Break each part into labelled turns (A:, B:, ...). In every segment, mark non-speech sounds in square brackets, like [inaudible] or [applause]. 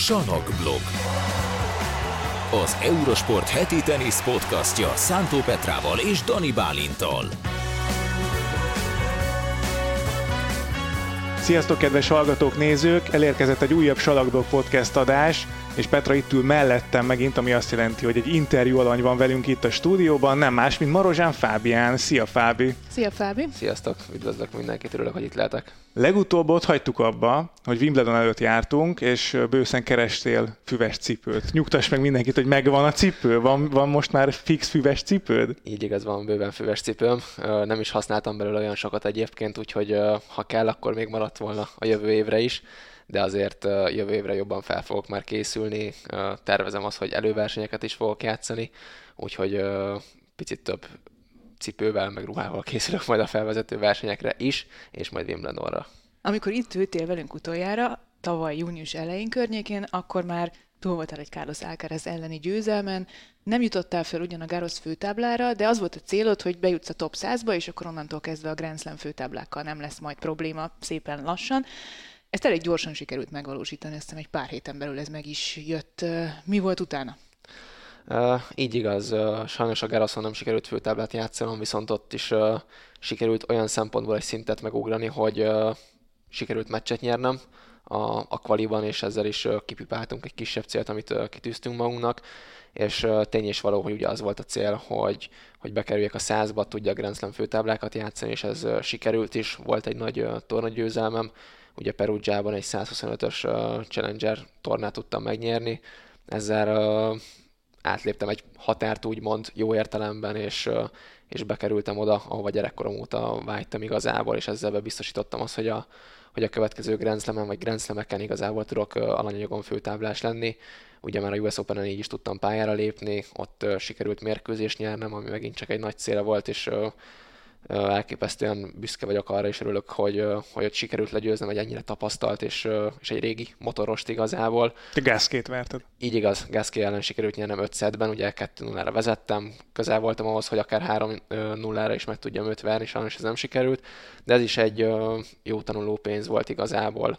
A: Sanokblog. Az Eurosport heti tenisz podcastja Szántó Petrával és Dani Bálintal.
B: Sziasztok, kedves hallgatók, nézők! Elérkezett egy újabb Salakblog podcast adás, és Petra itt ül mellettem megint, ami azt jelenti, hogy egy interjú alany van velünk itt a stúdióban, nem más, mint Marozsán Fábián. Szia Fábi!
C: Szia Fábi!
D: Sziasztok, üdvözlök mindenkit, örülök, hogy itt lehetek.
B: Legutóbb ott hagytuk abba, hogy Wimbledon előtt jártunk, és bőszen kerestél füves cipőt. Nyugtass meg mindenkit, hogy megvan a cipő? Van, van most már fix füves cipőd?
D: Így igaz, van bőven füves cipőm. Nem is használtam belőle olyan sokat egyébként, úgyhogy ha kell, akkor még maradt volna a jövő évre is de azért jövő évre jobban fel fogok már készülni. Tervezem azt, hogy előversenyeket is fogok játszani, úgyhogy picit több cipővel, meg ruhával készülök majd a felvezető versenyekre is, és majd Wimbledonra.
C: Amikor itt ültél velünk utoljára, tavaly június elején környékén, akkor már túl voltál egy Carlos Alcaraz elleni győzelmen, nem jutottál fel ugyan a Garros főtáblára, de az volt a célod, hogy bejutsz a top 100-ba, és akkor onnantól kezdve a Grand Slam főtáblákkal nem lesz majd probléma szépen lassan. Ezt elég gyorsan sikerült megvalósítani, aztán egy pár héten belül ez meg is jött. Mi volt utána?
D: Uh, így igaz, uh, sajnos a Geraszon nem sikerült főtáblát játszanom, viszont ott is uh, sikerült olyan szempontból egy szintet megugrani, hogy uh, sikerült meccset nyernem a, a kvaliban, és ezzel is uh, kipipáltunk egy kisebb célt, amit uh, kitűztünk magunknak, és uh, tény és való, hogy ugye az volt a cél, hogy, hogy bekerüljek a százba, tudja a Grand Slam főtáblákat játszani, és ez uh, sikerült is, volt egy nagy uh, tornagyőzelmem, ugye Perugiában egy 125-ös uh, Challenger tornát tudtam megnyerni, ezzel uh, átléptem egy határt úgymond jó értelemben, és, uh, és bekerültem oda, ahova gyerekkorom óta vágytam igazából, és ezzel biztosítottam azt, hogy a, hogy a következő Grand Slam-en vagy Grand Slam-eken igazából tudok uh, alanyagon főtáblás lenni. Ugye már a US Open-en így is tudtam pályára lépni, ott uh, sikerült mérkőzést nyernem, ami megint csak egy nagy cél volt, és uh, elképesztően büszke vagyok arra, és örülök, hogy, hogy ott sikerült legyőznem egy ennyire tapasztalt, és, és egy régi motorost igazából.
B: Te Gászkét verted.
D: Így igaz, Gászké ellen sikerült nyernem 5 szedben, ugye 2-0-ra vezettem, közel voltam ahhoz, hogy akár 3-0-ra is meg tudjam őt verni, sajnos ez nem sikerült, de ez is egy jó tanuló pénz volt igazából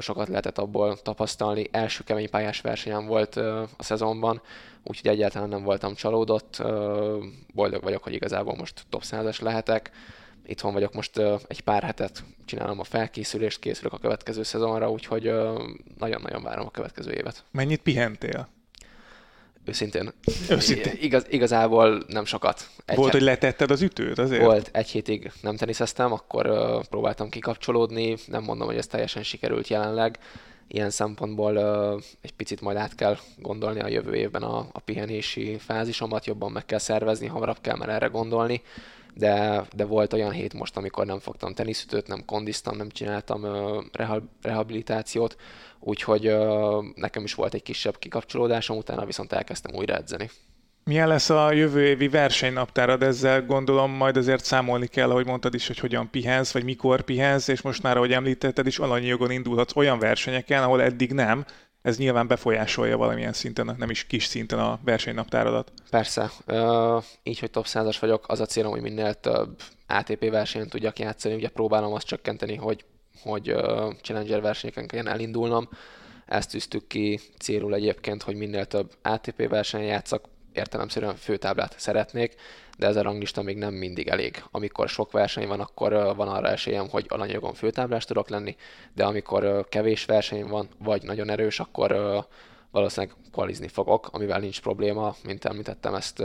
D: sokat lehetett abból tapasztalni. Első kemény pályás versenyem volt a szezonban, úgyhogy egyáltalán nem voltam csalódott. Boldog vagyok, hogy igazából most top 100 lehetek. Itthon vagyok most egy pár hetet, csinálom a felkészülést, készülök a következő szezonra, úgyhogy nagyon-nagyon várom a következő évet.
B: Mennyit pihentél?
D: Őszintén.
B: Őszintén.
D: Igaz, igazából nem sokat.
B: Egy Volt, het... hogy letetted az ütőt azért?
D: Volt, egy hétig nem teniszeztem, akkor uh, próbáltam kikapcsolódni, nem mondom, hogy ez teljesen sikerült jelenleg. Ilyen szempontból uh, egy picit majd át kell gondolni a jövő évben a, a pihenési fázisomat, jobban meg kell szervezni, hamarabb kell már erre gondolni de, de volt olyan hét most, amikor nem fogtam teniszütőt, nem kondiztam, nem csináltam uh, rehabilitációt, úgyhogy uh, nekem is volt egy kisebb kikapcsolódásom, utána viszont elkezdtem újra edzeni.
B: Milyen lesz a jövő évi versenynaptárad? Ezzel gondolom majd azért számolni kell, ahogy mondtad is, hogy hogyan pihensz, vagy mikor pihensz, és most már, ahogy említetted is, alanyi jogon indulhatsz olyan versenyeken, ahol eddig nem, ez nyilván befolyásolja valamilyen szinten, nem is kis szinten a versenynaptáradat.
D: Persze. Uh, így, hogy top 100 vagyok, az a célom, hogy minél több ATP versenyen tudjak játszani. Ugye próbálom azt csökkenteni, hogy, hogy uh, Challenger versenyeken kelljen elindulnom. Ezt tűztük ki célul egyébként, hogy minél több ATP versenyen játszak, értelemszerűen főtáblát szeretnék, de ez a ranglista még nem mindig elég. Amikor sok verseny van, akkor van arra esélyem, hogy alanyagon főtáblás tudok lenni, de amikor kevés verseny van, vagy nagyon erős, akkor valószínűleg kvalizni fogok, amivel nincs probléma, mint említettem, ezt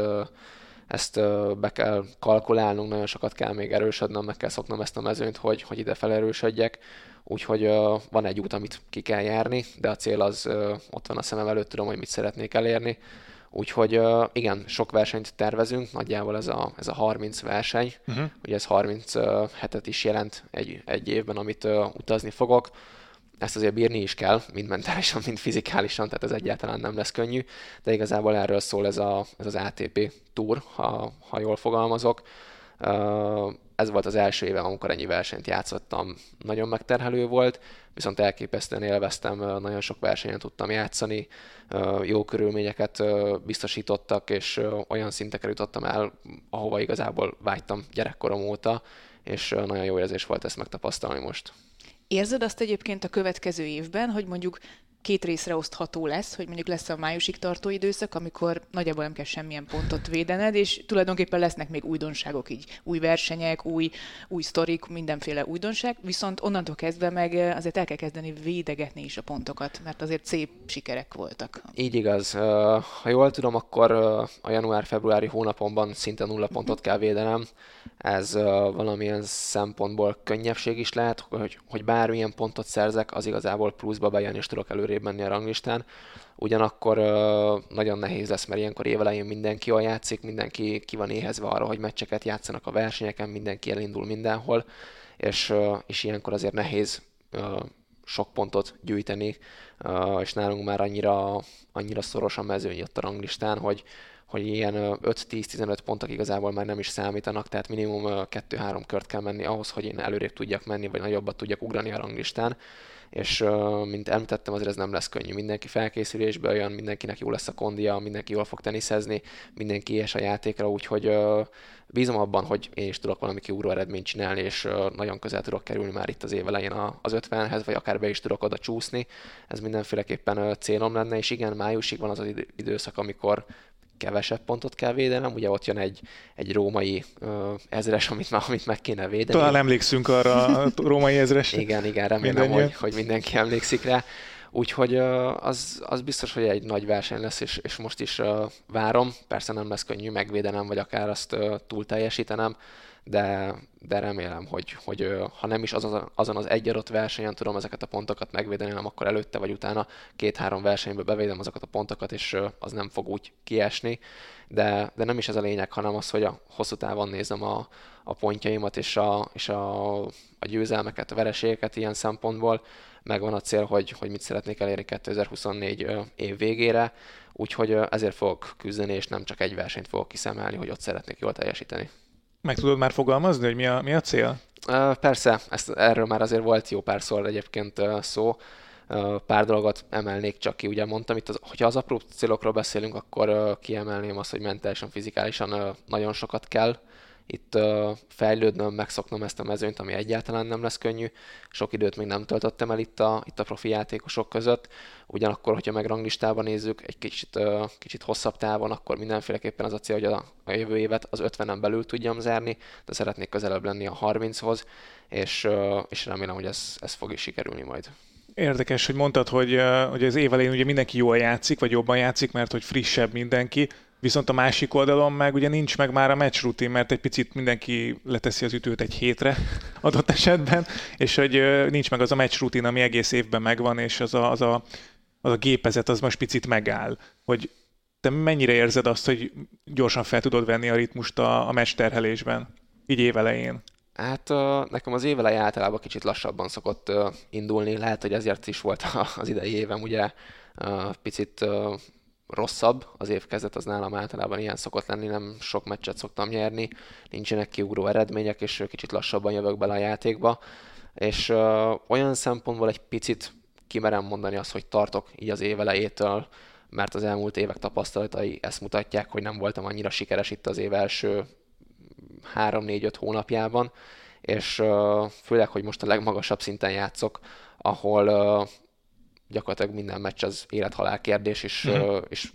D: ezt be kell kalkulálnunk, nagyon sokat kell még erősödnöm, meg kell szoknom ezt a mezőnyt, hogy, hogy ide felerősödjek. Úgyhogy van egy út, amit ki kell járni, de a cél az ott van a szemem előtt, tudom, hogy mit szeretnék elérni. Úgyhogy igen, sok versenyt tervezünk, nagyjából ez a, ez a 30 verseny, uh-huh. ugye ez 30 hetet is jelent egy, egy évben, amit utazni fogok. Ezt azért bírni is kell, mind mentálisan, mind fizikálisan, tehát ez egyáltalán nem lesz könnyű, de igazából erről szól ez, a, ez az ATP Tour, ha, ha jól fogalmazok ez volt az első évem, amikor ennyi versenyt játszottam. Nagyon megterhelő volt, viszont elképesztően élveztem, nagyon sok versenyen tudtam játszani, jó körülményeket biztosítottak, és olyan szintekre jutottam el, ahova igazából vágytam gyerekkorom óta, és nagyon jó érzés volt ezt megtapasztalni most.
C: Érzed azt egyébként a következő évben, hogy mondjuk két részre osztható lesz, hogy mondjuk lesz a májusig tartó időszak, amikor nagyjából nem kell semmilyen pontot védened, és tulajdonképpen lesznek még újdonságok, így új versenyek, új, új sztorik, mindenféle újdonság, viszont onnantól kezdve meg azért el kell kezdeni védegetni is a pontokat, mert azért szép sikerek voltak.
D: Így igaz. Ha jól tudom, akkor a január-februári hónapomban szinte nulla pontot kell védenem. Ez valamilyen szempontból könnyebbség is lehet, hogy, hogy bármilyen pontot szerzek, az igazából pluszba bejön, és tudok előrébb menni a ranglistán. Ugyanakkor nagyon nehéz lesz, mert ilyenkor évelején mindenki jól játszik, mindenki ki van éhezve arra, hogy meccseket játszanak a versenyeken, mindenki elindul mindenhol, és, és ilyenkor azért nehéz sok pontot gyűjteni, és nálunk már annyira, annyira szoros a mezőny jött a ranglistán, hogy, hogy ilyen 5-10-15 pontok igazából már nem is számítanak, tehát minimum 2-3 kört kell menni ahhoz, hogy én előrébb tudjak menni, vagy nagyobbat tudjak ugrani a ranglistán, és mint említettem, azért ez nem lesz könnyű. Mindenki felkészülésbe olyan, mindenkinek jó lesz a kondia, mindenki jól fog teniszezni, mindenki és a játékra, úgyhogy bízom abban, hogy én is tudok valami kiugró eredményt csinálni, és nagyon közel tudok kerülni már itt az év elején az 50-hez, vagy akár be is tudok oda csúszni. Ez mindenféleképpen célom lenne, és igen, májusig van az az időszak, amikor kevesebb pontot kell védenem, ugye ott jön egy, egy római uh, ezres, amit, amit meg kéne védeni.
B: Talán emlékszünk arra a római ezresre.
D: igen, igen, remélem, hogy, hogy mindenki emlékszik rá. Úgyhogy az, az biztos, hogy egy nagy verseny lesz, és, és most is várom. Persze nem lesz könnyű megvédenem, vagy akár azt túl teljesítenem, de, de remélem, hogy, hogy ha nem is azon, azon az egy adott versenyen tudom ezeket a pontokat megvédeni, hanem akkor előtte vagy utána két-három versenybe bevédem azokat a pontokat, és az nem fog úgy kiesni. De, de nem is ez a lényeg, hanem az, hogy a hosszú távon nézem a, a pontjaimat és, a, és a, a győzelmeket, a vereségeket ilyen szempontból. Megvan a cél, hogy, hogy mit szeretnék elérni 2024 év végére, úgyhogy ezért fogok küzdeni, és nem csak egy versenyt fogok kiszemelni, hogy ott szeretnék jól teljesíteni.
B: Meg tudod már fogalmazni, hogy mi a, mi a cél?
D: Persze, ezt, erről már azért volt jó párszor egyébként szó. Pár dolgot emelnék csak ki, ugye mondtam itt, az, hogyha az apró célokról beszélünk, akkor kiemelném azt, hogy mentálisan, fizikálisan nagyon sokat kell itt uh, fejlődnöm, megszoknom ezt a mezőnyt, ami egyáltalán nem lesz könnyű. Sok időt még nem töltöttem el itt a, itt a profi játékosok között. Ugyanakkor, hogyha meg ranglistában nézzük egy kicsit, kicsit hosszabb távon, akkor mindenféleképpen az a cél, hogy a, a jövő évet az 50-en belül tudjam zárni, de szeretnék közelebb lenni a 30-hoz, és, uh, és remélem, hogy ez, ez fog is sikerülni majd.
B: Érdekes, hogy mondtad, hogy, hogy az év elején ugye mindenki jól játszik, vagy jobban játszik, mert hogy frissebb mindenki. Viszont a másik oldalon meg ugye nincs meg már a match rutin, mert egy picit mindenki leteszi az ütőt egy hétre [laughs] adott esetben, és hogy nincs meg az a match rutin, ami egész évben megvan, és az a, az a, az a gépezet az most picit megáll. Hogy te mennyire érzed azt, hogy gyorsan fel tudod venni a ritmust a, a match terhelésben, így évelején?
D: Hát nekem az évelej általában kicsit lassabban szokott indulni, lehet, hogy ezért is volt [laughs] az idei évem, ugye picit rosszabb, az évkezet az nálam általában ilyen szokott lenni, nem sok meccset szoktam nyerni, nincsenek kiugró eredmények, és kicsit lassabban jövök bele a játékba, és ö, olyan szempontból egy picit kimerem mondani azt, hogy tartok így az évelejétől, mert az elmúlt évek tapasztalatai ezt mutatják, hogy nem voltam annyira sikeres itt az év első 3-4-5 hónapjában, és főleg, hogy most a legmagasabb szinten játszok, ahol gyakorlatilag minden meccs az élethalál kérdés, és, mm. és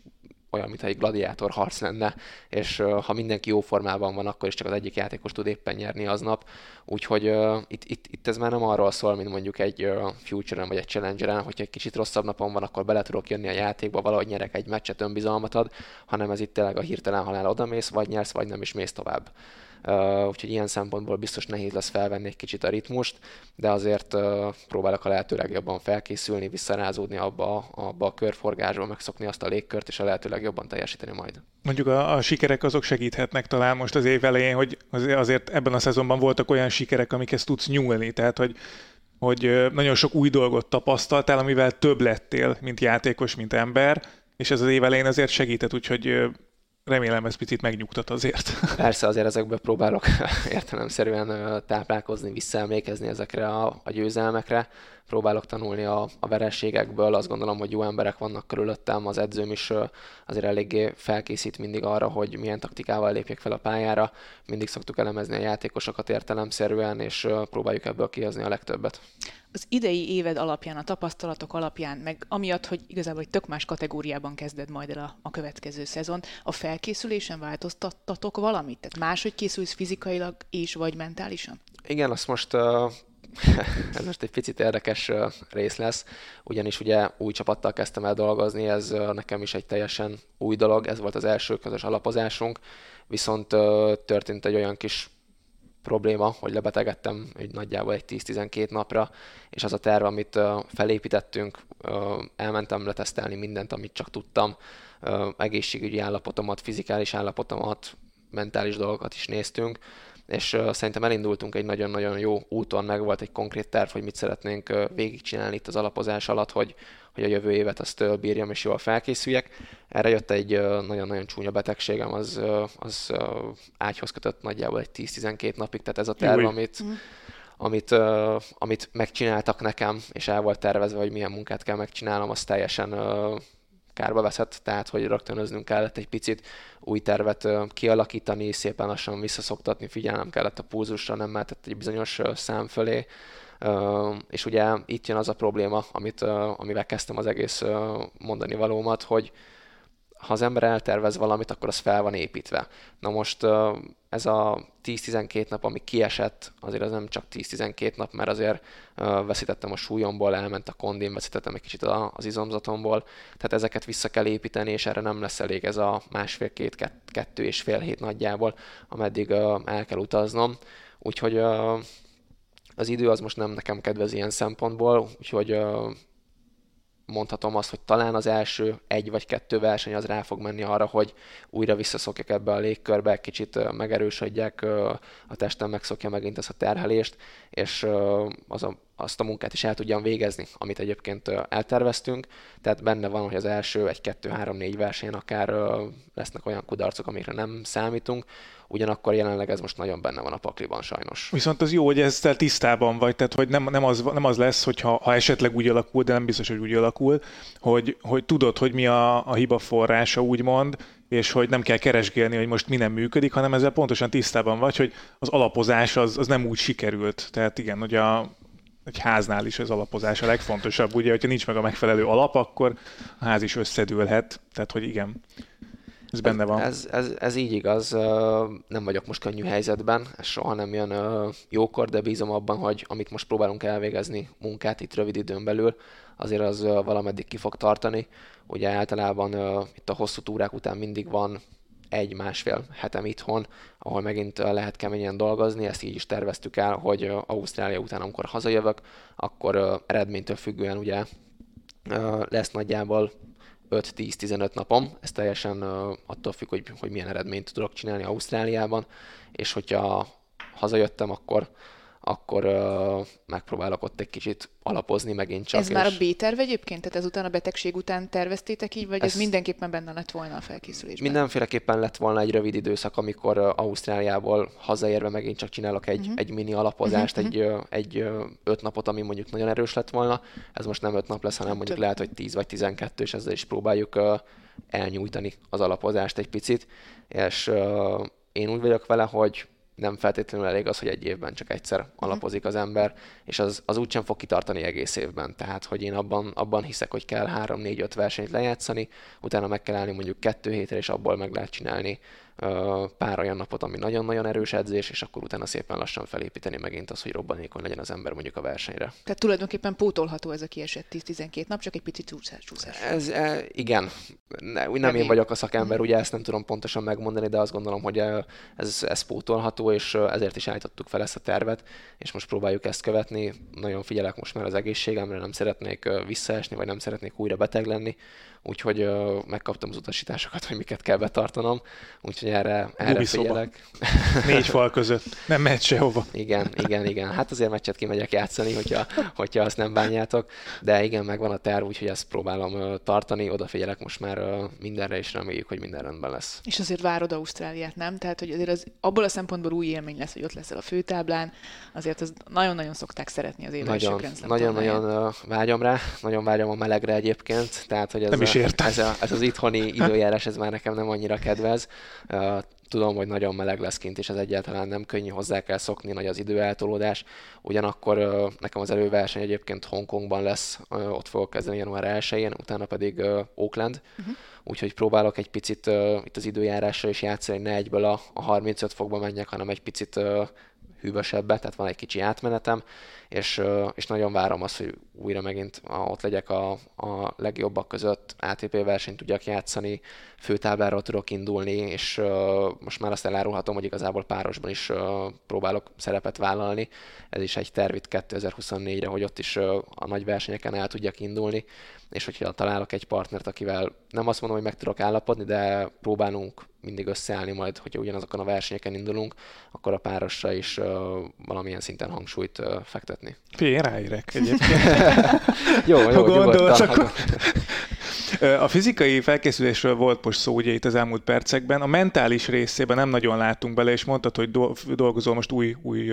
D: olyan, mintha egy gladiátor harc lenne, és ha mindenki jó formában van, akkor is csak az egyik játékos tud éppen nyerni aznap. Úgyhogy uh, itt, itt, itt ez már nem arról szól, mint mondjuk egy uh, Future-en vagy egy Challenger-en, hogyha egy kicsit rosszabb napon van, akkor bele tudok jönni a játékba, valahogy nyerek egy meccset, önbizalmat ad, hanem ez itt tényleg a hirtelen halál odamész, vagy nyersz, vagy nem is mész tovább. Úgyhogy ilyen szempontból biztos nehéz lesz felvenni egy kicsit a ritmust, de azért uh, próbálok a lehető legjobban felkészülni, visszarázódni abba, abba a körforgásba, megszokni azt a légkört, és a lehető legjobban teljesíteni majd.
B: Mondjuk a, a sikerek azok segíthetnek talán most az év elején, hogy azért ebben a szezonban voltak olyan sikerek, amikhez tudsz nyúlni, tehát hogy hogy nagyon sok új dolgot tapasztaltál, amivel több lettél, mint játékos, mint ember, és ez az év elején azért segített, úgyhogy remélem ez picit megnyugtat azért. [laughs]
D: Persze, azért ezekből próbálok [laughs] értelemszerűen táplálkozni, visszaemlékezni ezekre a, a győzelmekre. Próbálok tanulni a, a verességekből, azt gondolom, hogy jó emberek vannak körülöttem, az edzőm is azért eléggé felkészít mindig arra, hogy milyen taktikával lépjek fel a pályára. Mindig szoktuk elemezni a játékosokat értelemszerűen, és próbáljuk ebből kihozni a legtöbbet.
C: Az idei éved alapján, a tapasztalatok alapján, meg amiatt, hogy igazából egy tök más kategóriában kezded majd el a, a következő szezon, a felkészülésen változtattatok valamit? Tehát máshogy készülsz fizikailag és vagy mentálisan?
D: Igen, azt most uh, [laughs] ez most egy picit érdekes rész lesz, ugyanis ugye új csapattal kezdtem el dolgozni, ez nekem is egy teljesen új dolog, ez volt az első közös alapozásunk, viszont történt egy olyan kis probléma, hogy lebetegedtem egy nagyjából egy 10-12 napra, és az a terv, amit felépítettünk, elmentem letesztelni mindent, amit csak tudtam, egészségügyi állapotomat, fizikális állapotomat, mentális dolgokat is néztünk, és szerintem elindultunk egy nagyon-nagyon jó úton, meg volt egy konkrét terv, hogy mit szeretnénk végigcsinálni itt az alapozás alatt, hogy, hogy a jövő évet azt uh, bírjam és jól felkészüljek. Erre jött egy uh, nagyon-nagyon csúnya betegségem, az, uh, az uh, ágyhoz kötött nagyjából egy 10-12 napig, tehát ez a terv, amit, mm. amit, uh, amit megcsináltak nekem, és el volt tervezve, hogy milyen munkát kell megcsinálnom, az teljesen uh, kárba veszett, tehát hogy rögtönöznünk kellett egy picit új tervet kialakítani, szépen lassan visszaszoktatni, figyelnem kellett a pulzusra, nem mehetett egy bizonyos szám fölé, és ugye itt jön az a probléma, amit, amivel kezdtem az egész mondani valómat, hogy ha az ember eltervez valamit, akkor az fel van építve. Na most ez a 10-12 nap, ami kiesett, azért az nem csak 10-12 nap, mert azért veszítettem a súlyomból, elment a kondin, veszítettem egy kicsit az izomzatomból, tehát ezeket vissza kell építeni, és erre nem lesz elég ez a másfél-két, kettő és fél hét nagyjából, ameddig el kell utaznom. Úgyhogy az idő az most nem nekem kedvez ilyen szempontból, úgyhogy mondhatom azt, hogy talán az első egy vagy kettő verseny az rá fog menni arra, hogy újra visszaszokjak ebbe a légkörbe, kicsit megerősödjek, a testem megszokja megint ezt a terhelést, és az a, azt a munkát is el tudjam végezni, amit egyébként elterveztünk. Tehát benne van, hogy az első egy, kettő, három, négy versenyen akár lesznek olyan kudarcok, amikre nem számítunk, ugyanakkor jelenleg ez most nagyon benne van a pakliban sajnos.
B: Viszont az jó, hogy ezzel tisztában vagy, tehát hogy nem, nem, az, nem az lesz, hogy ha, esetleg úgy alakul, de nem biztos, hogy úgy alakul, hogy, hogy tudod, hogy mi a, a hiba forrása, úgymond, és hogy nem kell keresgélni, hogy most mi nem működik, hanem ezzel pontosan tisztában vagy, hogy az alapozás az, az nem úgy sikerült. Tehát igen, hogy a, egy háznál is az alapozás a legfontosabb. Ugye, hogyha nincs meg a megfelelő alap, akkor a ház is összedőlhet. Tehát, hogy igen. Ez benne van.
D: Ez, ez, ez így igaz, nem vagyok most könnyű helyzetben, ez soha nem jön jókor, de bízom abban, hogy amit most próbálunk elvégezni munkát itt rövid időn belül, azért az valameddig ki fog tartani. Ugye általában itt a hosszú túrák után mindig van egy-másfél hetem itthon, ahol megint lehet keményen dolgozni, ezt így is terveztük el, hogy Ausztrália után, amikor hazajövök, akkor eredménytől függően ugye lesz nagyjából 5-10-15 napom, ez teljesen attól függ, hogy, hogy milyen eredményt tudok csinálni Ausztráliában, és hogyha hazajöttem, akkor akkor uh, megpróbálok ott egy kicsit alapozni megint csak.
C: Ez és... már a B-terv egyébként? Tehát ezután a betegség után terveztétek így, vagy ez, ez mindenképpen benne lett volna a felkészülésben?
D: Mindenféleképpen lett volna egy rövid időszak, amikor uh, Ausztráliából hazaérve megint csak csinálok egy, uh-huh. egy mini alapozást, uh-huh. egy, uh, egy uh, öt napot, ami mondjuk nagyon erős lett volna. Ez most nem öt nap lesz, hanem hát mondjuk lehet, hogy 10 vagy 12, és ezzel is próbáljuk uh, elnyújtani az alapozást egy picit. És uh, én úgy vagyok vele, hogy nem feltétlenül elég az, hogy egy évben csak egyszer mhm. alapozik az ember, és az, az úgysem fog kitartani egész évben. Tehát, hogy én abban, abban hiszek, hogy kell 3-4-5 versenyt lejátszani, utána meg kell állni mondjuk kettő hétre, és abból meg lehet csinálni pár olyan napot, ami nagyon-nagyon erős edzés, és akkor utána szépen lassan felépíteni megint az, hogy robbanékony legyen az ember mondjuk a versenyre.
C: Tehát tulajdonképpen pótolható ez a kiesett 10-12 nap, csak egy picit csúszás. csúszás.
D: Ez, e, igen, ne, úgy nem én vagyok a szakember, ugye ezt nem tudom pontosan megmondani, de azt gondolom, hogy ez, ez pótolható, és ezért is állítottuk fel ezt a tervet, és most próbáljuk ezt követni. Nagyon figyelek most már az egészségemre, nem szeretnék visszaesni, vagy nem szeretnék újra beteg lenni, úgyhogy uh, megkaptam az utasításokat, hogy miket kell betartanom, úgyhogy erre, erre figyelek.
B: Négy fal között, nem megy sehova.
D: igen, igen, igen. Hát azért meccset kimegyek játszani, hogyha, hogyha azt nem bánjátok, de igen, megvan a terv, úgyhogy ezt próbálom uh, tartani, odafigyelek most már uh, mindenre, és reméljük, hogy minden rendben lesz.
C: És azért várod Ausztráliát, nem? Tehát, hogy azért az abból a szempontból új élmény lesz, hogy ott leszel a főtáblán, azért az nagyon-nagyon szokták szeretni az éves
D: Nagyon, nagyon-nagyon vágyom rá, nagyon vágyom a melegre egyébként, tehát, hogy ez nem is
B: értem.
D: Ez, a, ez az itthoni időjárás, ez már nekem nem annyira kedvez. tudom, hogy nagyon meleg lesz kint, és ez egyáltalán nem könnyű, hozzá kell szokni, nagy az időeltolódás. Ugyanakkor nekem az előverseny egyébként Hongkongban lesz, ott fogok kezdeni január 1-én, utána pedig Oakland, uh-huh. úgyhogy próbálok egy picit itt az időjárásra is játszani, ne egyből a, a 35 fokba menjek, hanem egy picit hűvösebbet, tehát van egy kicsi átmenetem, és, és nagyon várom azt, hogy újra megint ott legyek a, a legjobbak között, ATP versenyt tudjak játszani, főtábláról tudok indulni, és most már azt elárulhatom, hogy igazából párosban is próbálok szerepet vállalni. Ez is egy terv itt 2024-re, hogy ott is a nagy versenyeken el tudjak indulni, és hogyha találok egy partnert, akivel nem azt mondom, hogy meg tudok állapodni, de próbálunk mindig összeállni majd, hogyha ugyanazokon a versenyeken indulunk, akkor a párosra is valamilyen szinten hangsúlyt uh, fektetni.
B: Figyelj, ráérek [laughs] egyébként.
D: jó, jó,
B: gondolsz, akkor... A fizikai felkészülésről volt most szó ugye itt az elmúlt percekben. A mentális részében nem nagyon látunk bele, és mondtad, hogy dolgozol most új, új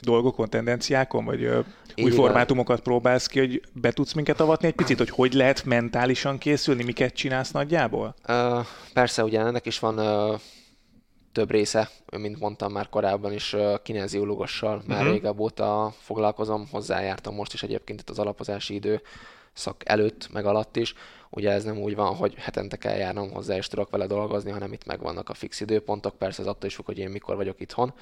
B: dolgokon, tendenciákon, vagy ö, új formátumokat próbálsz ki, hogy be tudsz minket avatni egy picit, hogy hogy lehet mentálisan készülni, miket csinálsz nagyjából?
D: Uh, persze, ugye ennek is van uh, több része, mint mondtam már korábban is, kineziológussal már uh-huh. régebb óta foglalkozom, hozzájártam most is egyébként itt az alapozási idő szak előtt, meg alatt is. Ugye ez nem úgy van, hogy hetente kell járnom hozzá, és tudok vele dolgozni, hanem itt megvannak a fix időpontok, persze ez attól is függ, hogy én mikor vagyok itthon.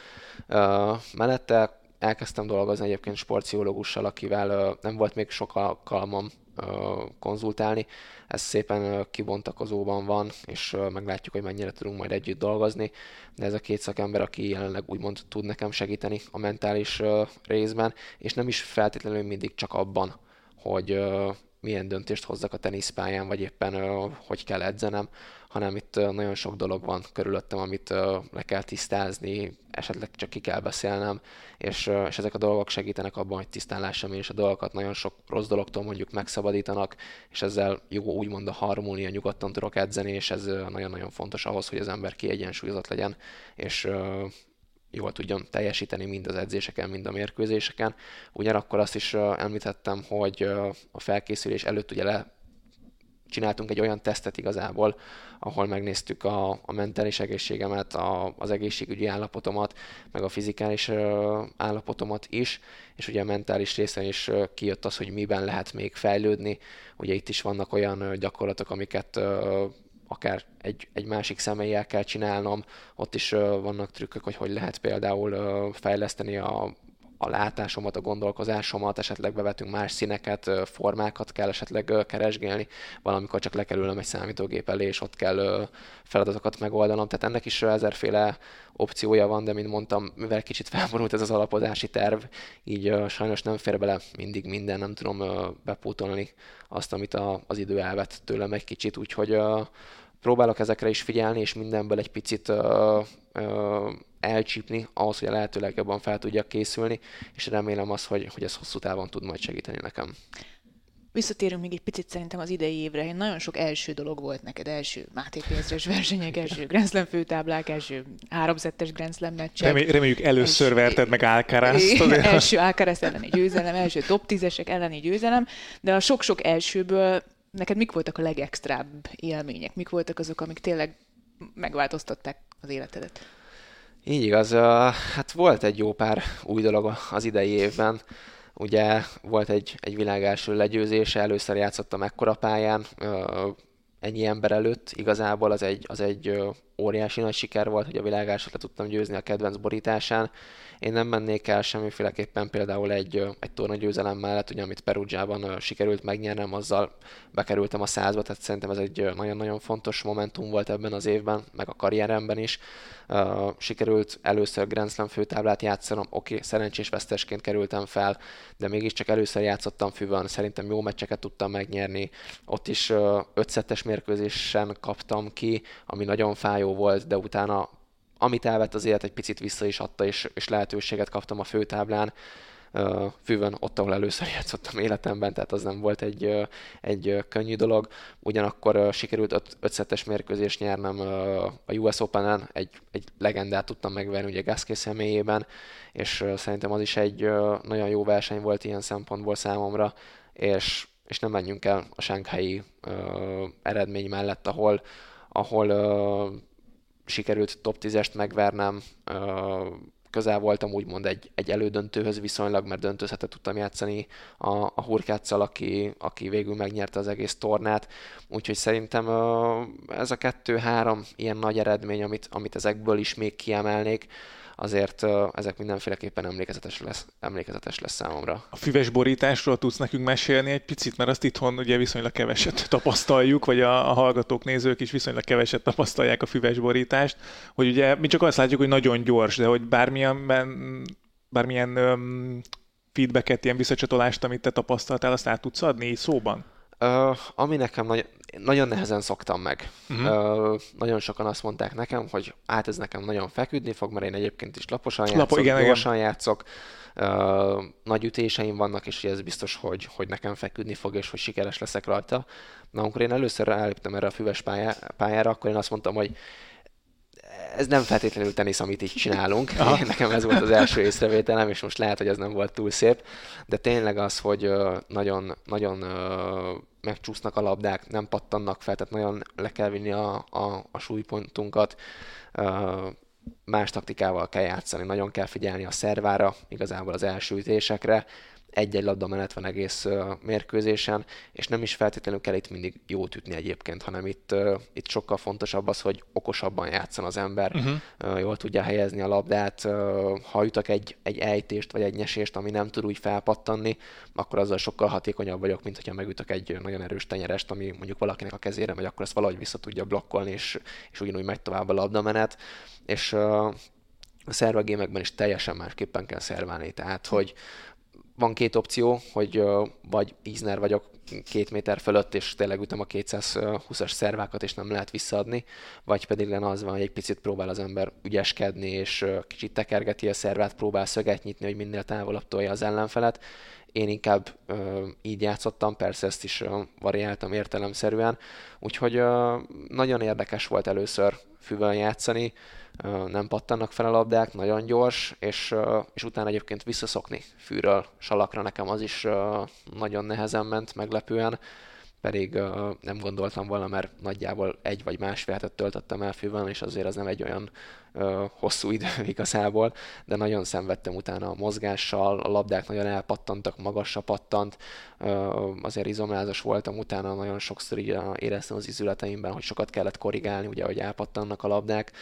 D: Uh, mellette elkezdtem dolgozni egyébként sportpszichológussal, akivel nem volt még sok alkalmam konzultálni. Ez szépen kibontakozóban van, és meglátjuk, hogy mennyire tudunk majd együtt dolgozni. De ez a két szakember, aki jelenleg úgymond tud nekem segíteni a mentális részben, és nem is feltétlenül mindig csak abban, hogy milyen döntést hozzak a teniszpályán, vagy éppen hogy kell edzenem, hanem itt nagyon sok dolog van körülöttem, amit le kell tisztázni, esetleg csak ki kell beszélnem, és, és ezek a dolgok segítenek abban, hogy tisztán lássam én is a dolgokat, nagyon sok rossz dologtól mondjuk megszabadítanak, és ezzel jó úgymond a harmónia nyugodtan tudok edzeni, és ez nagyon-nagyon fontos ahhoz, hogy az ember kiegyensúlyozott legyen, és jól tudjon teljesíteni mind az edzéseken, mind a mérkőzéseken. Ugyanakkor azt is említettem, hogy a felkészülés előtt ugye le csináltunk egy olyan tesztet igazából, ahol megnéztük a, a mentális egészségemet, a, az egészségügyi állapotomat, meg a fizikális állapotomat is, és ugye a mentális részen is kijött az, hogy miben lehet még fejlődni. Ugye itt is vannak olyan gyakorlatok, amiket akár egy, egy másik személlyel kell csinálnom, ott is vannak trükkök, hogy hogy lehet például fejleszteni a, a látásomat, a gondolkozásomat, esetleg bevetünk más színeket, formákat kell esetleg keresgélni, valamikor csak lekerülnem egy számítógép elé, és ott kell feladatokat megoldanom. Tehát ennek is ezerféle opciója van, de mint mondtam, mivel kicsit felborult ez az alapozási terv, így sajnos nem fér bele mindig minden, nem tudom bepótolni azt, amit az idő elvett tőlem egy kicsit, úgyhogy próbálok ezekre is figyelni, és mindenből egy picit elcsípni, ahhoz, hogy a lehető legjobban fel tudjak készülni, és remélem az, hogy, hogy ez hosszú távon tud majd segíteni nekem.
C: Visszatérünk még egy picit szerintem az idei évre. Én nagyon sok első dolog volt neked, első Máté Pénzres versenyek, első Grand Slam főtáblák, első háromszettes Grand Slam meccsek.
B: Remé- reméljük először első, verted meg alcaraz
C: Első Alcaraz elleni győzelem, első top 10-esek elleni győzelem, de a sok-sok elsőből neked mik voltak a legextrább élmények? Mik voltak azok, amik tényleg megváltoztatták az életedet?
D: Így igaz, hát volt egy jó pár új dolog az idei évben. Ugye volt egy, egy világ első legyőzése, először játszottam ekkora pályán, ennyi ember előtt, igazából az egy, az egy óriási nagy siker volt, hogy a világásot le tudtam győzni a kedvenc borításán. Én nem mennék el semmiféleképpen például egy, egy tornagyőzelem mellett, ugye, amit Perugiában sikerült megnyernem, azzal bekerültem a százba, tehát szerintem ez egy nagyon-nagyon fontos momentum volt ebben az évben, meg a karrieremben is. Sikerült először Grand Slam főtáblát játszanom, oké, szerencsés vesztesként kerültem fel, de mégiscsak először játszottam füvön, szerintem jó meccseket tudtam megnyerni. Ott is ötszettes mérkőzésen kaptam ki, ami nagyon fájó volt, de utána amit elvett az élet, egy picit vissza is adta, és, és lehetőséget kaptam a főtáblán. Fűvön, ott, ahol először [laughs] játszottam életemben, tehát az nem volt egy, egy könnyű dolog. Ugyanakkor sikerült öt, ötszettes mérkőzést nyernem a US Open-en, egy, egy legendát tudtam megverni ugye Gasquet személyében, és szerintem az is egy nagyon jó verseny volt ilyen szempontból számomra, és, és nem menjünk el a uh, eredmény mellett, ahol, ahol sikerült top 10-est megvernem, közel voltam úgymond egy, egy elődöntőhöz viszonylag, mert döntőzhetet tudtam játszani a, a Hurkáccal, aki, aki végül megnyerte az egész tornát. Úgyhogy szerintem ez a kettő-három ilyen nagy eredmény, amit, amit ezekből is még kiemelnék, azért ezek mindenféleképpen emlékezetes lesz, emlékezetes lesz számomra.
B: A füves borításról tudsz nekünk mesélni egy picit, mert azt itthon ugye viszonylag keveset [laughs] tapasztaljuk, vagy a, a hallgatók, nézők is viszonylag keveset tapasztalják a füves borítást, hogy ugye mi csak azt látjuk, hogy nagyon gyors, de hogy bármilyen, bármilyen feedbacket, ilyen visszacsatolást, amit te tapasztaltál, azt át tudsz adni szóban?
D: Uh, ami nekem nagy, nagyon nehezen szoktam meg. Uh-huh. Uh, nagyon sokan azt mondták nekem, hogy át ez nekem nagyon feküdni fog, mert én egyébként is laposan játszok, Lapo, igen, gyorsan igen. játszok, uh, nagy ütéseim vannak, és ez biztos, hogy, hogy nekem feküdni fog, és hogy sikeres leszek rajta. Na, amikor én először állítottam erre a füves pályá, pályára, akkor én azt mondtam, hogy ez nem feltétlenül tenisz, amit így csinálunk. Én, nekem ez volt az első észrevételem, és most lehet, hogy ez nem volt túl szép, de tényleg az, hogy nagyon, nagyon megcsúsznak a labdák, nem pattannak fel, tehát nagyon le kell vinni a, a, a súlypontunkat, más taktikával kell játszani, nagyon kell figyelni a szervára, igazából az első ütésekre, egy-egy labda mellett van egész mérkőzésen, és nem is feltétlenül kell itt mindig jót ütni egyébként, hanem itt, itt sokkal fontosabb az, hogy okosabban játszan az ember, uh-huh. jól tudja helyezni a labdát, ha ütek egy, egy ejtést vagy egy nyesést, ami nem tud úgy felpattanni, akkor azzal sokkal hatékonyabb vagyok, mint hogyha megütök egy nagyon erős tenyerest, ami mondjuk valakinek a kezére megy, akkor ezt valahogy vissza tudja blokkolni, és, és ugyanúgy megy tovább a labdamenet, és a szervegémekben is teljesen másképpen kell szerválni, tehát hogy van két opció, hogy vagy Isner vagyok két méter fölött, és tényleg ütöm a 220-as szervákat, és nem lehet visszaadni, vagy pedig lenne az van, hogy egy picit próbál az ember ügyeskedni, és kicsit tekergeti a szervát, próbál szöget nyitni, hogy minél távolabb tolja az ellenfelet. Én inkább ö, így játszottam, persze ezt is ö, variáltam értelemszerűen, úgyhogy ö, nagyon érdekes volt először füvön játszani, nem pattannak fel a labdák, nagyon gyors, és, és utána egyébként visszaszokni fűről salakra nekem az is nagyon nehezen ment, meglepően, pedig nem gondoltam volna, mert nagyjából egy vagy másfél hetet töltöttem el fűvel, és azért az nem egy olyan hosszú [laughs] idő igazából, de nagyon szenvedtem utána a mozgással, a labdák nagyon elpattantak, magasra pattant, azért izomlázas voltam utána, nagyon sokszor így éreztem az izületeimben, hogy sokat kellett korrigálni, ugye, hogy elpattannak a labdák,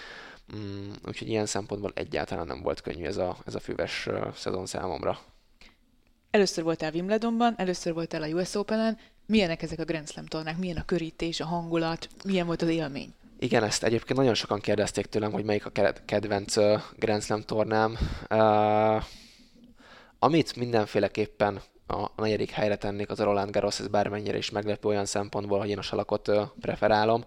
D: Mm, úgyhogy ilyen szempontból egyáltalán nem volt könnyű ez a, ez a füves uh, szezon számomra.
C: Először voltál Wimbledonban, először voltál a US Open-en. Milyenek ezek a Grand Slam tornák? Milyen a körítés, a hangulat? Milyen volt az élmény?
D: Igen, ezt egyébként nagyon sokan kérdezték tőlem, hogy melyik a kedvenc uh, Grand Slam tornám. Uh, amit mindenféleképpen a negyedik helyre tennék, az a Roland Garros, ez bármennyire is meglepő olyan szempontból, hogy én a salakot preferálom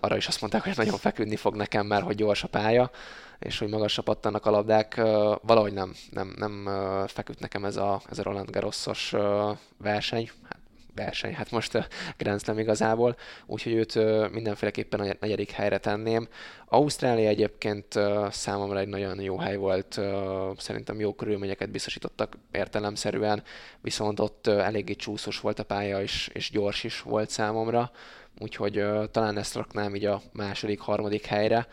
D: arra is azt mondták, hogy nagyon feküdni fog nekem, mert hogy gyors a pálya, és hogy magasra pattannak a labdák. Valahogy nem, nem, nem feküdt nekem ez a, ez a Roland Garrosos verseny. Verseny, hát most a Grand Slam igazából, úgyhogy őt mindenféleképpen a negyedik helyre tenném. Ausztrália egyébként számomra egy nagyon jó hely volt, szerintem jó körülményeket biztosítottak értelemszerűen, viszont ott eléggé csúszós volt a pálya, és, és gyors is volt számomra úgyhogy talán ezt raknám így a második, harmadik helyre,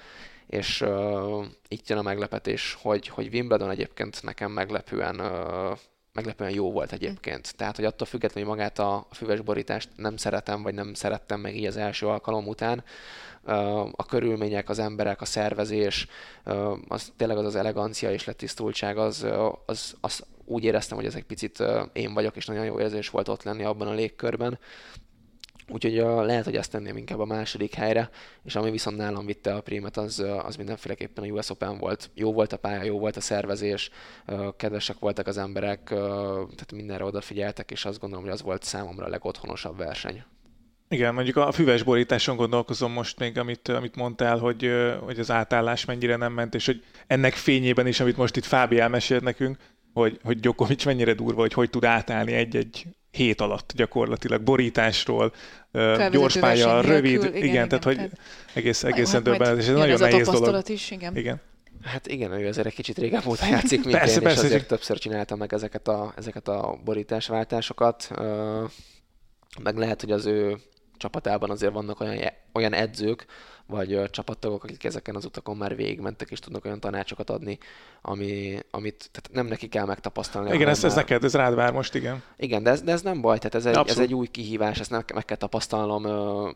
D: és uh, itt jön a meglepetés, hogy, hogy Wimbledon egyébként nekem meglepően uh, meglepően jó volt egyébként. Tehát, hogy attól függetlenül, hogy magát a füves borítást nem szeretem, vagy nem szerettem meg így az első alkalom után, a körülmények, az emberek, a szervezés, az tényleg az az elegancia és letisztultság, az, az, az úgy éreztem, hogy ez egy picit én vagyok, és nagyon jó érzés volt ott lenni abban a légkörben. Úgyhogy uh, lehet, hogy ezt tenném inkább a második helyre, és ami viszont nálam vitte a prímet, az, az mindenféleképpen a US Open volt. Jó volt a pálya, jó volt a szervezés, kedvesek voltak az emberek, tehát mindenre odafigyeltek, és azt gondolom, hogy az volt számomra a legotthonosabb verseny.
B: Igen, mondjuk a füves borításon gondolkozom most még, amit, amit mondtál, hogy, hogy az átállás mennyire nem ment, és hogy ennek fényében is, amit most itt Fábi elmesélt nekünk, hogy, hogy Djokovic mennyire durva, hogy hogy tud átállni egy-egy hét alatt gyakorlatilag borításról, gyorspálya, rövid, igen, igen, igen, tehát hogy egész, egészen döbbenetes, és ez nagyon nehéz dolog.
C: Is, igen.
B: igen.
D: Hát igen, ő azért egy kicsit régebb óta játszik, mint persze, én, persze, és azért csak... többször csinálta meg ezeket a, ezeket a borításváltásokat. Meg lehet, hogy az ő csapatában azért vannak olyan, olyan edzők, vagy csapattagok, akik ezeken az utakon már végigmentek, és tudnak olyan tanácsokat adni, ami, amit tehát nem neki kell megtapasztalni.
B: Igen, ez, ez neked, ez rád vár most, igen.
D: Igen, de ez, de ez nem baj, tehát ez egy, ez egy új kihívás, ezt meg kell tapasztalnom,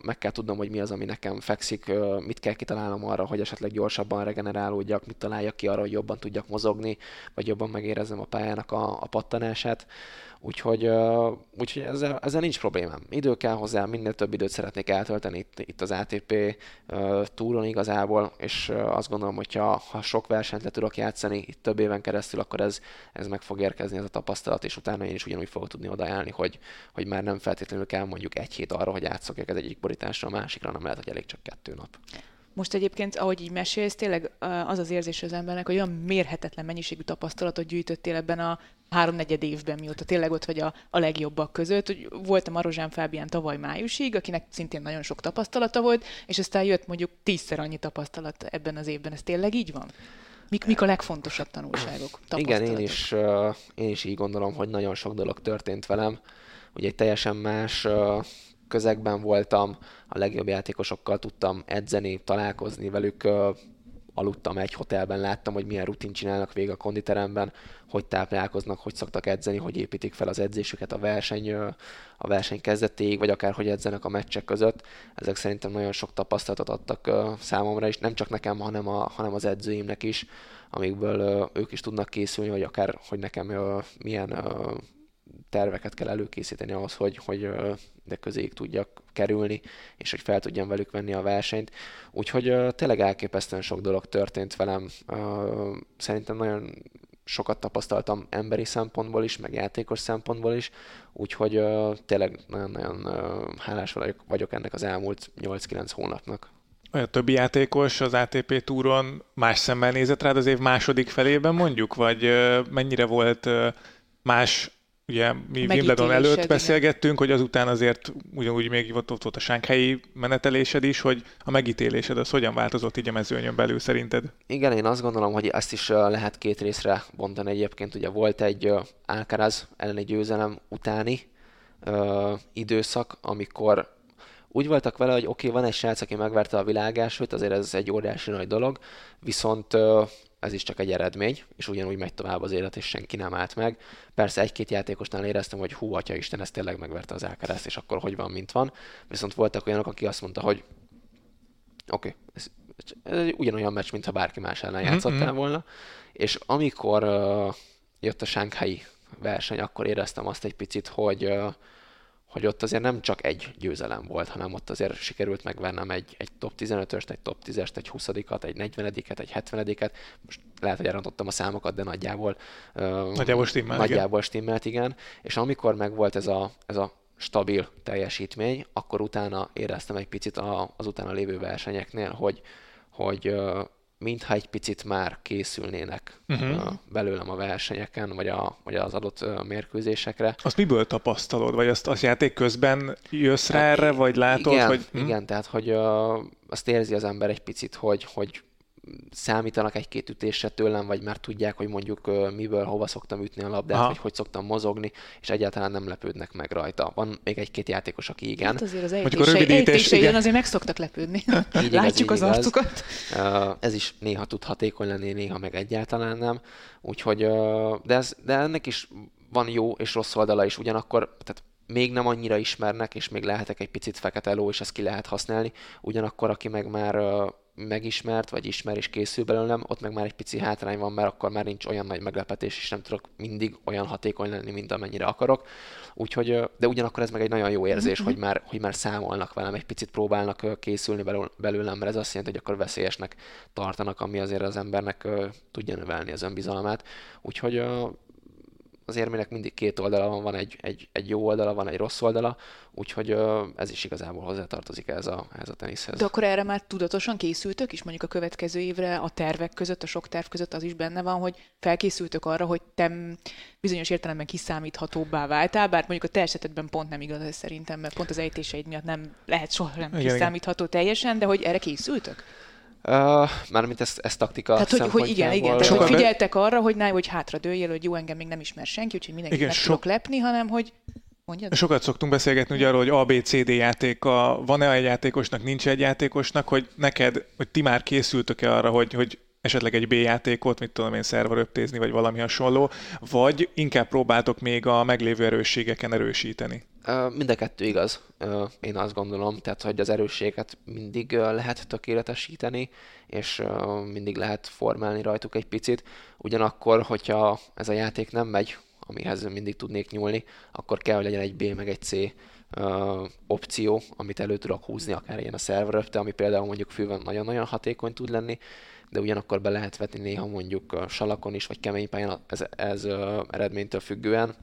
D: meg kell tudnom, hogy mi az, ami nekem fekszik, mit kell kitalálnom arra, hogy esetleg gyorsabban regenerálódjak, mit találjak ki arra, hogy jobban tudjak mozogni, vagy jobban megérezzem a pályának a, a pattanását. Úgyhogy, uh, úgyhogy ezzel, ezzel nincs problémám. Idő kell hozzá, minél több időt szeretnék eltölteni itt, itt az ATP uh, túron igazából, és uh, azt gondolom, hogy ha, ha sok versenyt le tudok játszani itt több éven keresztül, akkor ez, ez meg fog érkezni ez a tapasztalat, és utána én is ugyanúgy fogok tudni odaállni, hogy, hogy már nem feltétlenül kell mondjuk egy hét arra, hogy átszokjak az egyik borításra a másikra, nem lehet, hogy elég csak kettő nap.
C: Most egyébként, ahogy így mesélsz, tényleg az az érzés az embernek, hogy olyan mérhetetlen mennyiségű tapasztalatot gyűjtöttél ebben a háromnegyed évben, mióta tényleg ott vagy a, a legjobbak között. Hogy voltam Marozsán Fábián tavaly májusig, akinek szintén nagyon sok tapasztalata volt, és aztán jött mondjuk tízszer annyi tapasztalat ebben az évben. Ez tényleg így van? Mik, mik a legfontosabb tanulságok?
D: Igen, én is, én is így gondolom, hogy nagyon sok dolog történt velem. Ugye egy teljesen más közegben voltam, a legjobb játékosokkal tudtam edzeni, találkozni velük, aludtam egy hotelben, láttam, hogy milyen rutin csinálnak végig a konditeremben, hogy táplálkoznak, hogy szoktak edzeni, hogy építik fel az edzésüket a verseny, a verseny kezdetéig, vagy akár hogy edzenek a meccsek között. Ezek szerintem nagyon sok tapasztalatot adtak számomra is, nem csak nekem, hanem, a, hanem az edzőimnek is, amikből ők is tudnak készülni, hogy akár, hogy nekem milyen terveket kell előkészíteni ahhoz, hogy, hogy de közéig tudjak kerülni, és hogy fel tudjam velük venni a versenyt. Úgyhogy tényleg elképesztően sok dolog történt velem. Szerintem nagyon sokat tapasztaltam emberi szempontból is, meg játékos szempontból is, úgyhogy tényleg nagyon-nagyon hálás vagyok ennek az elmúlt 8-9 hónapnak.
B: A többi játékos az ATP túron más szemmel nézett rád az év második felében mondjuk, vagy mennyire volt más ugye mi Wimbledon előtt igen. beszélgettünk, hogy azután azért ugyanúgy még ott, ott volt a sánkhelyi menetelésed is, hogy a megítélésed az hogyan változott így a mezőnyön belül szerinted?
D: Igen, én azt gondolom, hogy ezt is lehet két részre bontani egyébként. Ugye volt egy Alcaraz elleni győzelem utáni uh, időszak, amikor úgy voltak vele, hogy oké, okay, van egy srác, aki megverte a világásút, azért ez egy óriási nagy dolog, viszont ez is csak egy eredmény, és ugyanúgy megy tovább az élet, és senki nem állt meg. Persze egy-két játékosnál éreztem, hogy hú, atya Isten, ez tényleg megverte az Alcaraz, és akkor hogy van, mint van. Viszont voltak olyanok, aki azt mondta, hogy oké, okay, ez, ez egy ugyanolyan meccs, mintha bárki más ellen mhm, játszottál mm-hmm. volna. És amikor uh, jött a Shanghai verseny, akkor éreztem azt egy picit, hogy uh, hogy ott azért nem csak egy győzelem volt, hanem ott azért sikerült megvennem egy, egy top 15-öst, egy top 10-est, egy 20-at, egy 40-et, egy 70-et. Most lehet, hogy elrontottam a számokat, de nagyjából,
B: nagyjából stimmelt,
D: nagyjából igen. stimmelt, igen. És amikor megvolt ez a, ez a stabil teljesítmény, akkor utána éreztem egy picit az utána lévő versenyeknél, hogy, hogy mintha egy picit már készülnének uh-huh. belőlem a versenyeken, vagy, a, vagy az adott mérkőzésekre.
B: Azt miből tapasztalod? Vagy azt, azt játék közben jössz rá hát erre, vagy látod?
D: Igen,
B: hogy...
D: Hm? igen tehát hogy uh, azt érzi az ember egy picit, hogy, hogy számítanak egy-két ütésre tőlem, vagy már tudják, hogy mondjuk miből, hova szoktam ütni a labdát, Aha. vagy hogy szoktam mozogni, és egyáltalán nem lepődnek meg rajta. Van még egy-két játékos, aki igen. Hát
C: azért az ejtése, igen. azért meg szoktak lepődni. [laughs] Így Látjuk igaz, az arcukat.
D: Ez is néha tud hatékony lenni, néha meg egyáltalán nem. Úgyhogy, de, ez, de ennek is van jó és rossz oldala is, ugyanakkor tehát még nem annyira ismernek, és még lehetek egy picit fekete ló, és ezt ki lehet használni. Ugyanakkor, aki meg már megismert, vagy ismer és készül belőlem, ott meg már egy pici hátrány van, mert akkor már nincs olyan nagy meglepetés, és nem tudok mindig olyan hatékony lenni, mint amennyire akarok. Úgyhogy, de ugyanakkor ez meg egy nagyon jó érzés, mm-hmm. hogy, már, hogy már számolnak velem, egy picit próbálnak készülni belőlem, mert ez azt jelenti, hogy akkor veszélyesnek tartanak, ami azért az embernek tudja növelni az önbizalmát. Úgyhogy az érmének mindig két oldala van, van egy, egy, egy jó oldala, van egy rossz oldala, úgyhogy ez is igazából hozzátartozik ez a, ez a teniszhez.
C: De akkor erre már tudatosan készültök is, mondjuk a következő évre a tervek között, a sok terv között az is benne van, hogy felkészültök arra, hogy te bizonyos értelemben kiszámíthatóbbá váltál, bár mondjuk a te esetedben pont nem igaz ez szerintem, mert pont az ejtéseid miatt nem lehet soha nem igen, kiszámítható igen. teljesen, de hogy erre készültök?
D: Uh, mármint ez, ez taktika
C: Tehát, hogy, hogy igen, igen. Tehát, hogy figyeltek arra, hogy ne, hogy hátra dőljél, hogy jó, engem még nem ismer senki, úgyhogy mindenkit igen, meg sok... tudok lepni, hanem hogy Mondjad?
B: Sokat szoktunk beszélgetni ugye arról, hogy ABCD játéka van-e egy játékosnak, nincs egy játékosnak, hogy neked, hogy ti már készültök-e arra, hogy, hogy esetleg egy B játékot, mit tudom én, szerver öptézni, vagy valami hasonló, vagy inkább próbáltok még a meglévő erősségeken erősíteni?
D: Mind a kettő igaz, én azt gondolom, tehát hogy az erősséget mindig lehet tökéletesíteni, és mindig lehet formálni rajtuk egy picit. Ugyanakkor, hogyha ez a játék nem megy, amihez mindig tudnék nyúlni, akkor kell, hogy legyen egy B meg egy C opció, amit elő tudok húzni, akár ilyen a szerver ami például mondjuk fülben nagyon-nagyon hatékony tud lenni, de ugyanakkor be lehet vetni néha mondjuk salakon is, vagy kemény pályán ez, ez eredménytől függően.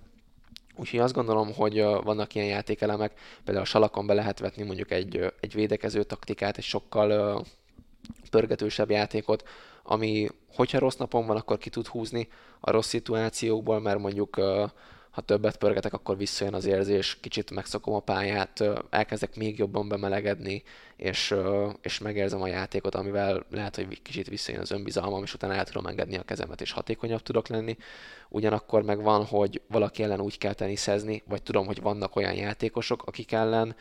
D: Úgyhogy azt gondolom, hogy vannak ilyen játékelemek, például a salakon be lehet vetni mondjuk egy, egy védekező taktikát, egy sokkal pörgetősebb játékot, ami, hogyha rossz napon van, akkor ki tud húzni a rossz szituációkból, mert mondjuk ha többet pörgetek, akkor visszajön az érzés, kicsit megszokom a pályát, elkezdek még jobban bemelegedni, és, és megérzem a játékot, amivel lehet, hogy kicsit visszajön az önbizalmam, és utána el tudom engedni a kezemet, és hatékonyabb tudok lenni. Ugyanakkor meg van, hogy valaki ellen úgy kell teniszezni, vagy tudom, hogy vannak olyan játékosok, akik ellen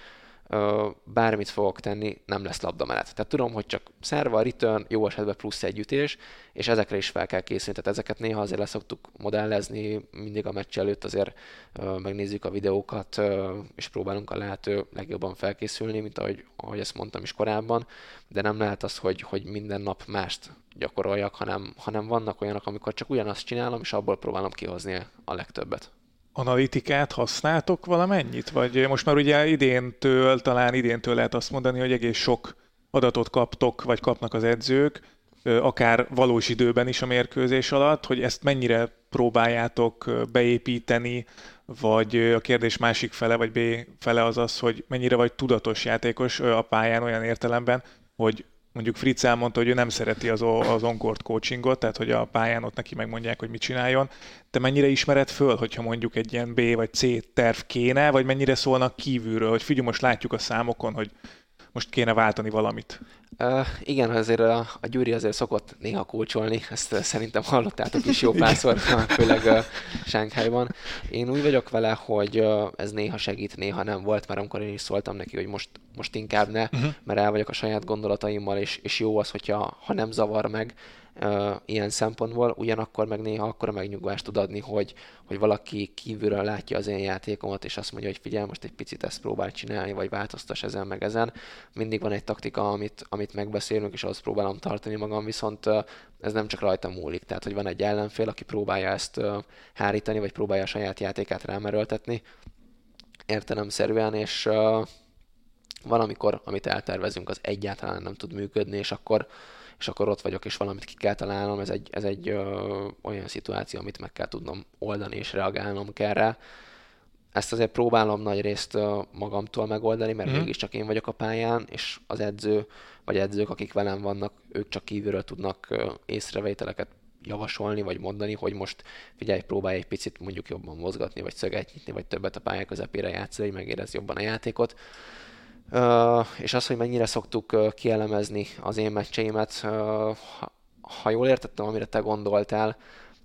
D: bármit fogok tenni, nem lesz labda mellett. Tehát tudom, hogy csak szerva, return, jó esetben plusz egy ütés, és ezekre is fel kell készülni. Tehát ezeket néha azért leszoktuk modellezni, mindig a meccs előtt azért megnézzük a videókat, és próbálunk a lehető legjobban felkészülni, mint ahogy, ahogy ezt mondtam is korábban, de nem lehet az, hogy, hogy minden nap mást gyakoroljak, hanem, hanem vannak olyanok, amikor csak ugyanazt csinálom, és abból próbálom kihozni a legtöbbet
B: analitikát használtok valamennyit? Vagy most már ugye idéntől, talán idéntől lehet azt mondani, hogy egész sok adatot kaptok, vagy kapnak az edzők, akár valós időben is a mérkőzés alatt, hogy ezt mennyire próbáljátok beépíteni, vagy a kérdés másik fele, vagy B fele az az, hogy mennyire vagy tudatos játékos a pályán olyan értelemben, hogy mondjuk Fritz elmondta, hogy ő nem szereti az, az on-court coachingot, tehát hogy a pályán ott neki megmondják, hogy mit csináljon. Te mennyire ismered föl, hogyha mondjuk egy ilyen B vagy C terv kéne, vagy mennyire szólnak kívülről, hogy figyelj, most látjuk a számokon, hogy most kéne váltani valamit?
D: Uh, igen, azért a, a Gyuri azért szokott néha kulcsolni, ezt uh, szerintem hallottátok is jó párszor, [laughs] főleg uh, Sánkhájban. Én úgy vagyok vele, hogy uh, ez néha segít, néha nem volt, mert amikor én is szóltam neki, hogy most, most inkább ne, uh-huh. mert el vagyok a saját gondolataimmal, és, és jó az, hogyha ha nem zavar meg, uh, ilyen szempontból, ugyanakkor meg néha akkor megnyugvást tud adni, hogy, hogy valaki kívülről látja az én játékomat, és azt mondja, hogy figyelj, most egy picit ezt próbál csinálni, vagy változtas ezen meg ezen. Mindig van egy taktika, amit, amit megbeszélünk, és azt próbálom tartani magam, viszont ez nem csak rajta múlik. Tehát, hogy van egy ellenfél, aki próbálja ezt hárítani, vagy próbálja a saját játékát rámeröltetni értelemszerűen, és uh, valamikor, amit eltervezünk, az egyáltalán nem tud működni, és akkor és akkor ott vagyok, és valamit ki kell találnom, ez egy, ez egy ö, olyan szituáció, amit meg kell tudnom oldani, és reagálnom kell rá. Ezt azért próbálom nagy részt ö, magamtól megoldani, mert mm. mégiscsak én vagyok a pályán, és az edző, vagy edzők, akik velem vannak, ők csak kívülről tudnak ö, észrevételeket javasolni, vagy mondani, hogy most figyelj, próbálj egy picit mondjuk jobban mozgatni, vagy szöget nyitni, vagy többet a pályák közepére játszani, hogy megérez jobban a játékot és az, hogy mennyire szoktuk kielemezni az én meccseimet, ha jól értettem, amire te gondoltál,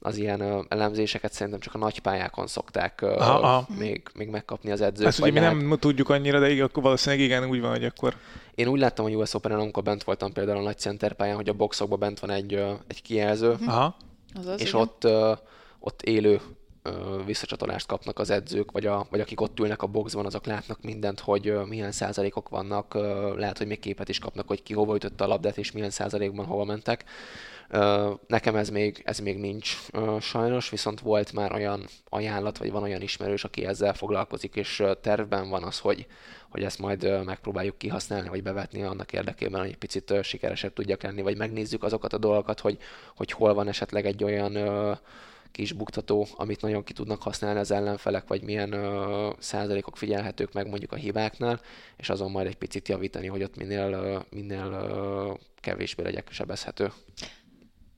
D: az ilyen elemzéseket szerintem csak a nagy pályákon szokták aha, aha. Még, még megkapni az edzők.
B: Ezt ugye mi lehet... nem tudjuk annyira, de igen, akkor valószínűleg igen, úgy van, hogy akkor...
D: Én úgy láttam, hogy US Open-en, amikor bent voltam például a nagy center pályán, hogy a boxokban bent van egy, egy kijelző, aha. Azaz, és igen. ott, ott élő visszacsatolást kapnak az edzők, vagy, a, vagy akik ott ülnek a boxban, azok látnak mindent, hogy milyen százalékok vannak, lehet, hogy még képet is kapnak, hogy ki hova ütötte a labdát, és milyen százalékban hova mentek. Nekem ez még, ez még nincs sajnos, viszont volt már olyan ajánlat, vagy van olyan ismerős, aki ezzel foglalkozik, és tervben van az, hogy, hogy ezt majd megpróbáljuk kihasználni, vagy bevetni annak érdekében, hogy egy picit sikeresebb tudjak lenni, vagy megnézzük azokat a dolgokat, hogy, hogy hol van esetleg egy olyan kis buktató, amit nagyon ki tudnak használni az ellenfelek, vagy milyen ö, százalékok figyelhetők meg mondjuk a hibáknál, és azon majd egy picit javítani, hogy ott minél, ö, minél ö, kevésbé legyek sebezhető.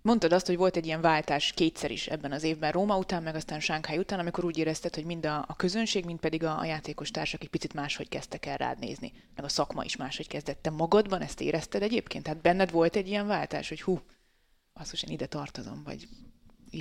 C: Mondtad azt, hogy volt egy ilyen váltás kétszer is ebben az évben, Róma után, meg aztán Sánkhely után, amikor úgy érezted, hogy mind a, a közönség, mind pedig a, a játékos társak egy picit máshogy kezdtek el rád nézni, meg a szakma is máshogy kezdett. Te magadban ezt érezted egyébként? Tehát benned volt egy ilyen váltás, hogy hú, azt én ide tartozom, vagy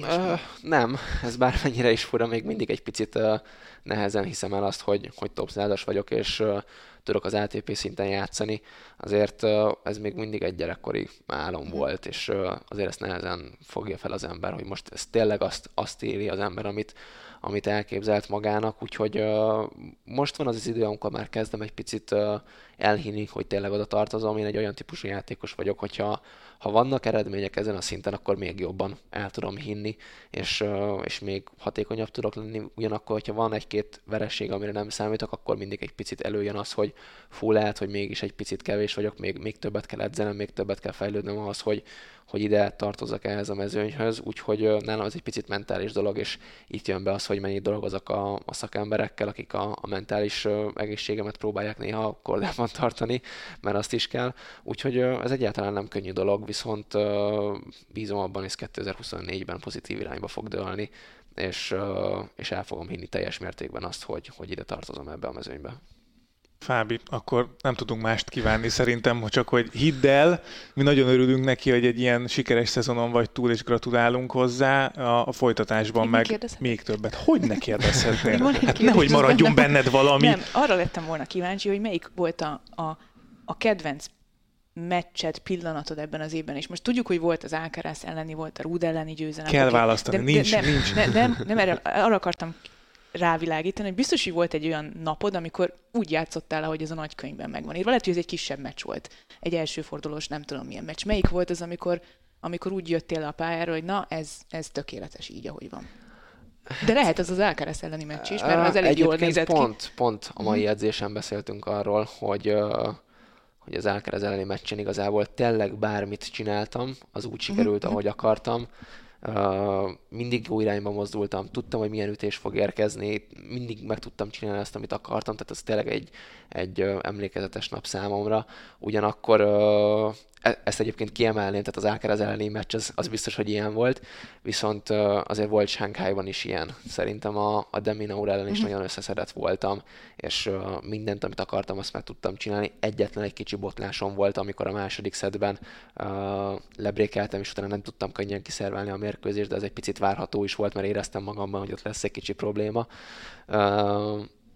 C: Uh,
D: nem, ez bármennyire is fura, még mindig egy picit uh, nehezen hiszem el azt, hogy, hogy top 100 vagyok, és uh, tudok az ATP szinten játszani. Azért uh, ez még mindig egy gyerekkori álom mhm. volt, és uh, azért ezt nehezen fogja fel az ember, hogy most ez tényleg azt, azt éli az ember, amit, amit elképzelt magának, úgyhogy uh, most van az az idő, amikor már kezdem egy picit uh, elhinni, hogy tényleg oda tartozom. Én egy olyan típusú játékos vagyok, hogyha ha vannak eredmények ezen a szinten, akkor még jobban el tudom hinni, és, és még hatékonyabb tudok lenni. Ugyanakkor, hogyha van egy-két vereség, amire nem számítok, akkor mindig egy picit előjön az, hogy fú, lehet, hogy mégis egy picit kevés vagyok, még, még többet kell edzenem, még többet kell fejlődnöm ahhoz, hogy, hogy ide tartozok ehhez a mezőnyhöz, úgyhogy nálam ez egy picit mentális dolog, és itt jön be az, hogy mennyit dolgozok a, a szakemberekkel, akik a, a mentális egészségemet próbálják néha kordában [laughs] tartani, mert azt is kell. Úgyhogy ez egyáltalán nem könnyű dolog, viszont bízom abban, hogy 2024-ben pozitív irányba fog dőlni, és, és el fogom hinni teljes mértékben azt, hogy, hogy ide tartozom ebbe a mezőnybe.
B: Fábi, akkor nem tudunk mást kívánni szerintem, hogy csak hogy hidd el, mi nagyon örülünk neki, hogy egy ilyen sikeres szezonon vagy túl, és gratulálunk hozzá a, a folytatásban, még meg még többet. Hogy ne kérdezhetnél? hát nehogy maradjon nem, benned valami.
C: Nem, arra lettem volna kíváncsi, hogy melyik volt a, a, a kedvenc meccset, pillanatod ebben az évben, és most tudjuk, hogy volt az Alcaraz elleni, volt a Rúd elleni győzelem.
B: Kell választani, de, nincs,
C: de,
B: nincs.
C: Nem, nem, nem, erre, arra akartam rávilágítani, hogy biztos, hogy volt egy olyan napod, amikor úgy játszottál, ahogy ez a nagykönyvben megvan írva. Lehet, hogy ez egy kisebb meccs volt. Egy elsőfordulós, nem tudom milyen meccs. Melyik volt az, amikor, amikor úgy jöttél a pályára, hogy na, ez, ez tökéletes így, ahogy van. De lehet az az Alcaraz elleni meccs is, mert az elég jól nézett
D: pont,
C: ki.
D: Pont a mai mhm. edzésen beszéltünk arról, hogy hogy az Alcaraz elleni meccsen igazából tényleg bármit csináltam, az úgy sikerült, uh-huh. ahogy akartam. Mindig jó irányba mozdultam, tudtam, hogy milyen ütés fog érkezni, mindig meg tudtam csinálni azt, amit akartam, tehát ez tényleg egy, egy emlékezetes nap számomra. Ugyanakkor E, ezt egyébként kiemelném, tehát az Alcaraz elleni meccs az, az biztos, hogy ilyen volt, viszont azért volt Shanghai-ban is ilyen. Szerintem a, a Deminaur ellen is mm-hmm. nagyon összeszedett voltam, és mindent, amit akartam, azt meg tudtam csinálni. Egyetlen egy kicsi botlásom volt, amikor a második szedben uh, lebrékeltem, és utána nem tudtam könnyen kiszervelni a mérkőzést, de ez egy picit várható is volt, mert éreztem magamban, hogy ott lesz egy kicsi probléma.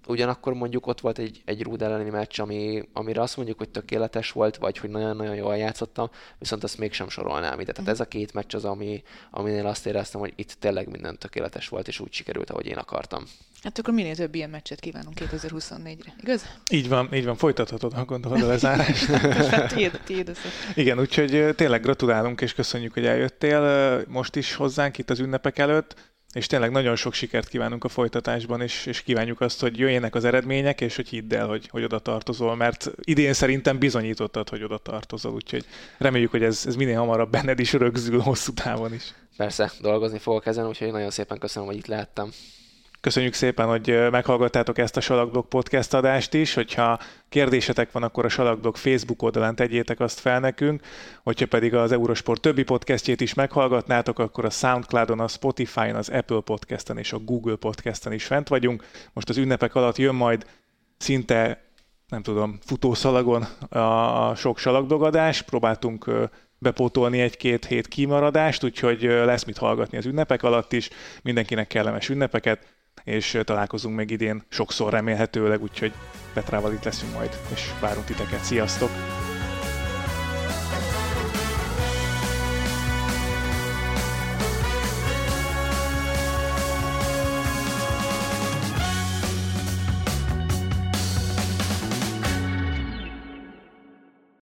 D: Ugyanakkor mondjuk ott volt egy, egy Rúd elleni meccs, ami, amire azt mondjuk, hogy tökéletes volt, vagy hogy nagyon-nagyon jól játszottam, viszont azt mégsem sorolnám ide. Tehát ez a két meccs az, ami, aminél azt éreztem, hogy itt tényleg minden tökéletes volt, és úgy sikerült, ahogy én akartam.
C: Hát akkor minél több ilyen meccset kívánunk 2024-re, igaz?
B: Így van, így van, folytathatod, ha gondolod a lezárást. [laughs]
C: tiéd, tiéd
B: Igen, úgyhogy tényleg gratulálunk, és köszönjük, hogy eljöttél most is hozzánk itt az ünnepek előtt és tényleg nagyon sok sikert kívánunk a folytatásban, és, és kívánjuk azt, hogy jöjjenek az eredmények, és hogy hidd el, hogy, hogy oda tartozol, mert idén szerintem bizonyítottad, hogy oda tartozol, úgyhogy reméljük, hogy ez, ez minél hamarabb benned is rögzül hosszú távon is.
D: Persze, dolgozni fogok ezen, úgyhogy nagyon szépen köszönöm, hogy itt lehettem.
B: Köszönjük szépen, hogy meghallgattátok ezt a Salakblog podcast adást is. Hogyha kérdésetek van, akkor a Salakblog Facebook oldalán tegyétek azt fel nekünk. Hogyha pedig az Eurosport többi podcastjét is meghallgatnátok, akkor a Soundcloudon, a Spotify-on, az Apple podcasten és a Google podcasten is fent vagyunk. Most az ünnepek alatt jön majd szinte, nem tudom, futószalagon a sok salakdogadás. Próbáltunk bepótolni egy-két hét kimaradást, úgyhogy lesz mit hallgatni az ünnepek alatt is. Mindenkinek kellemes ünnepeket és találkozunk még idén sokszor remélhetőleg, úgyhogy Petrával itt leszünk majd, és várunk titeket. Sziasztok!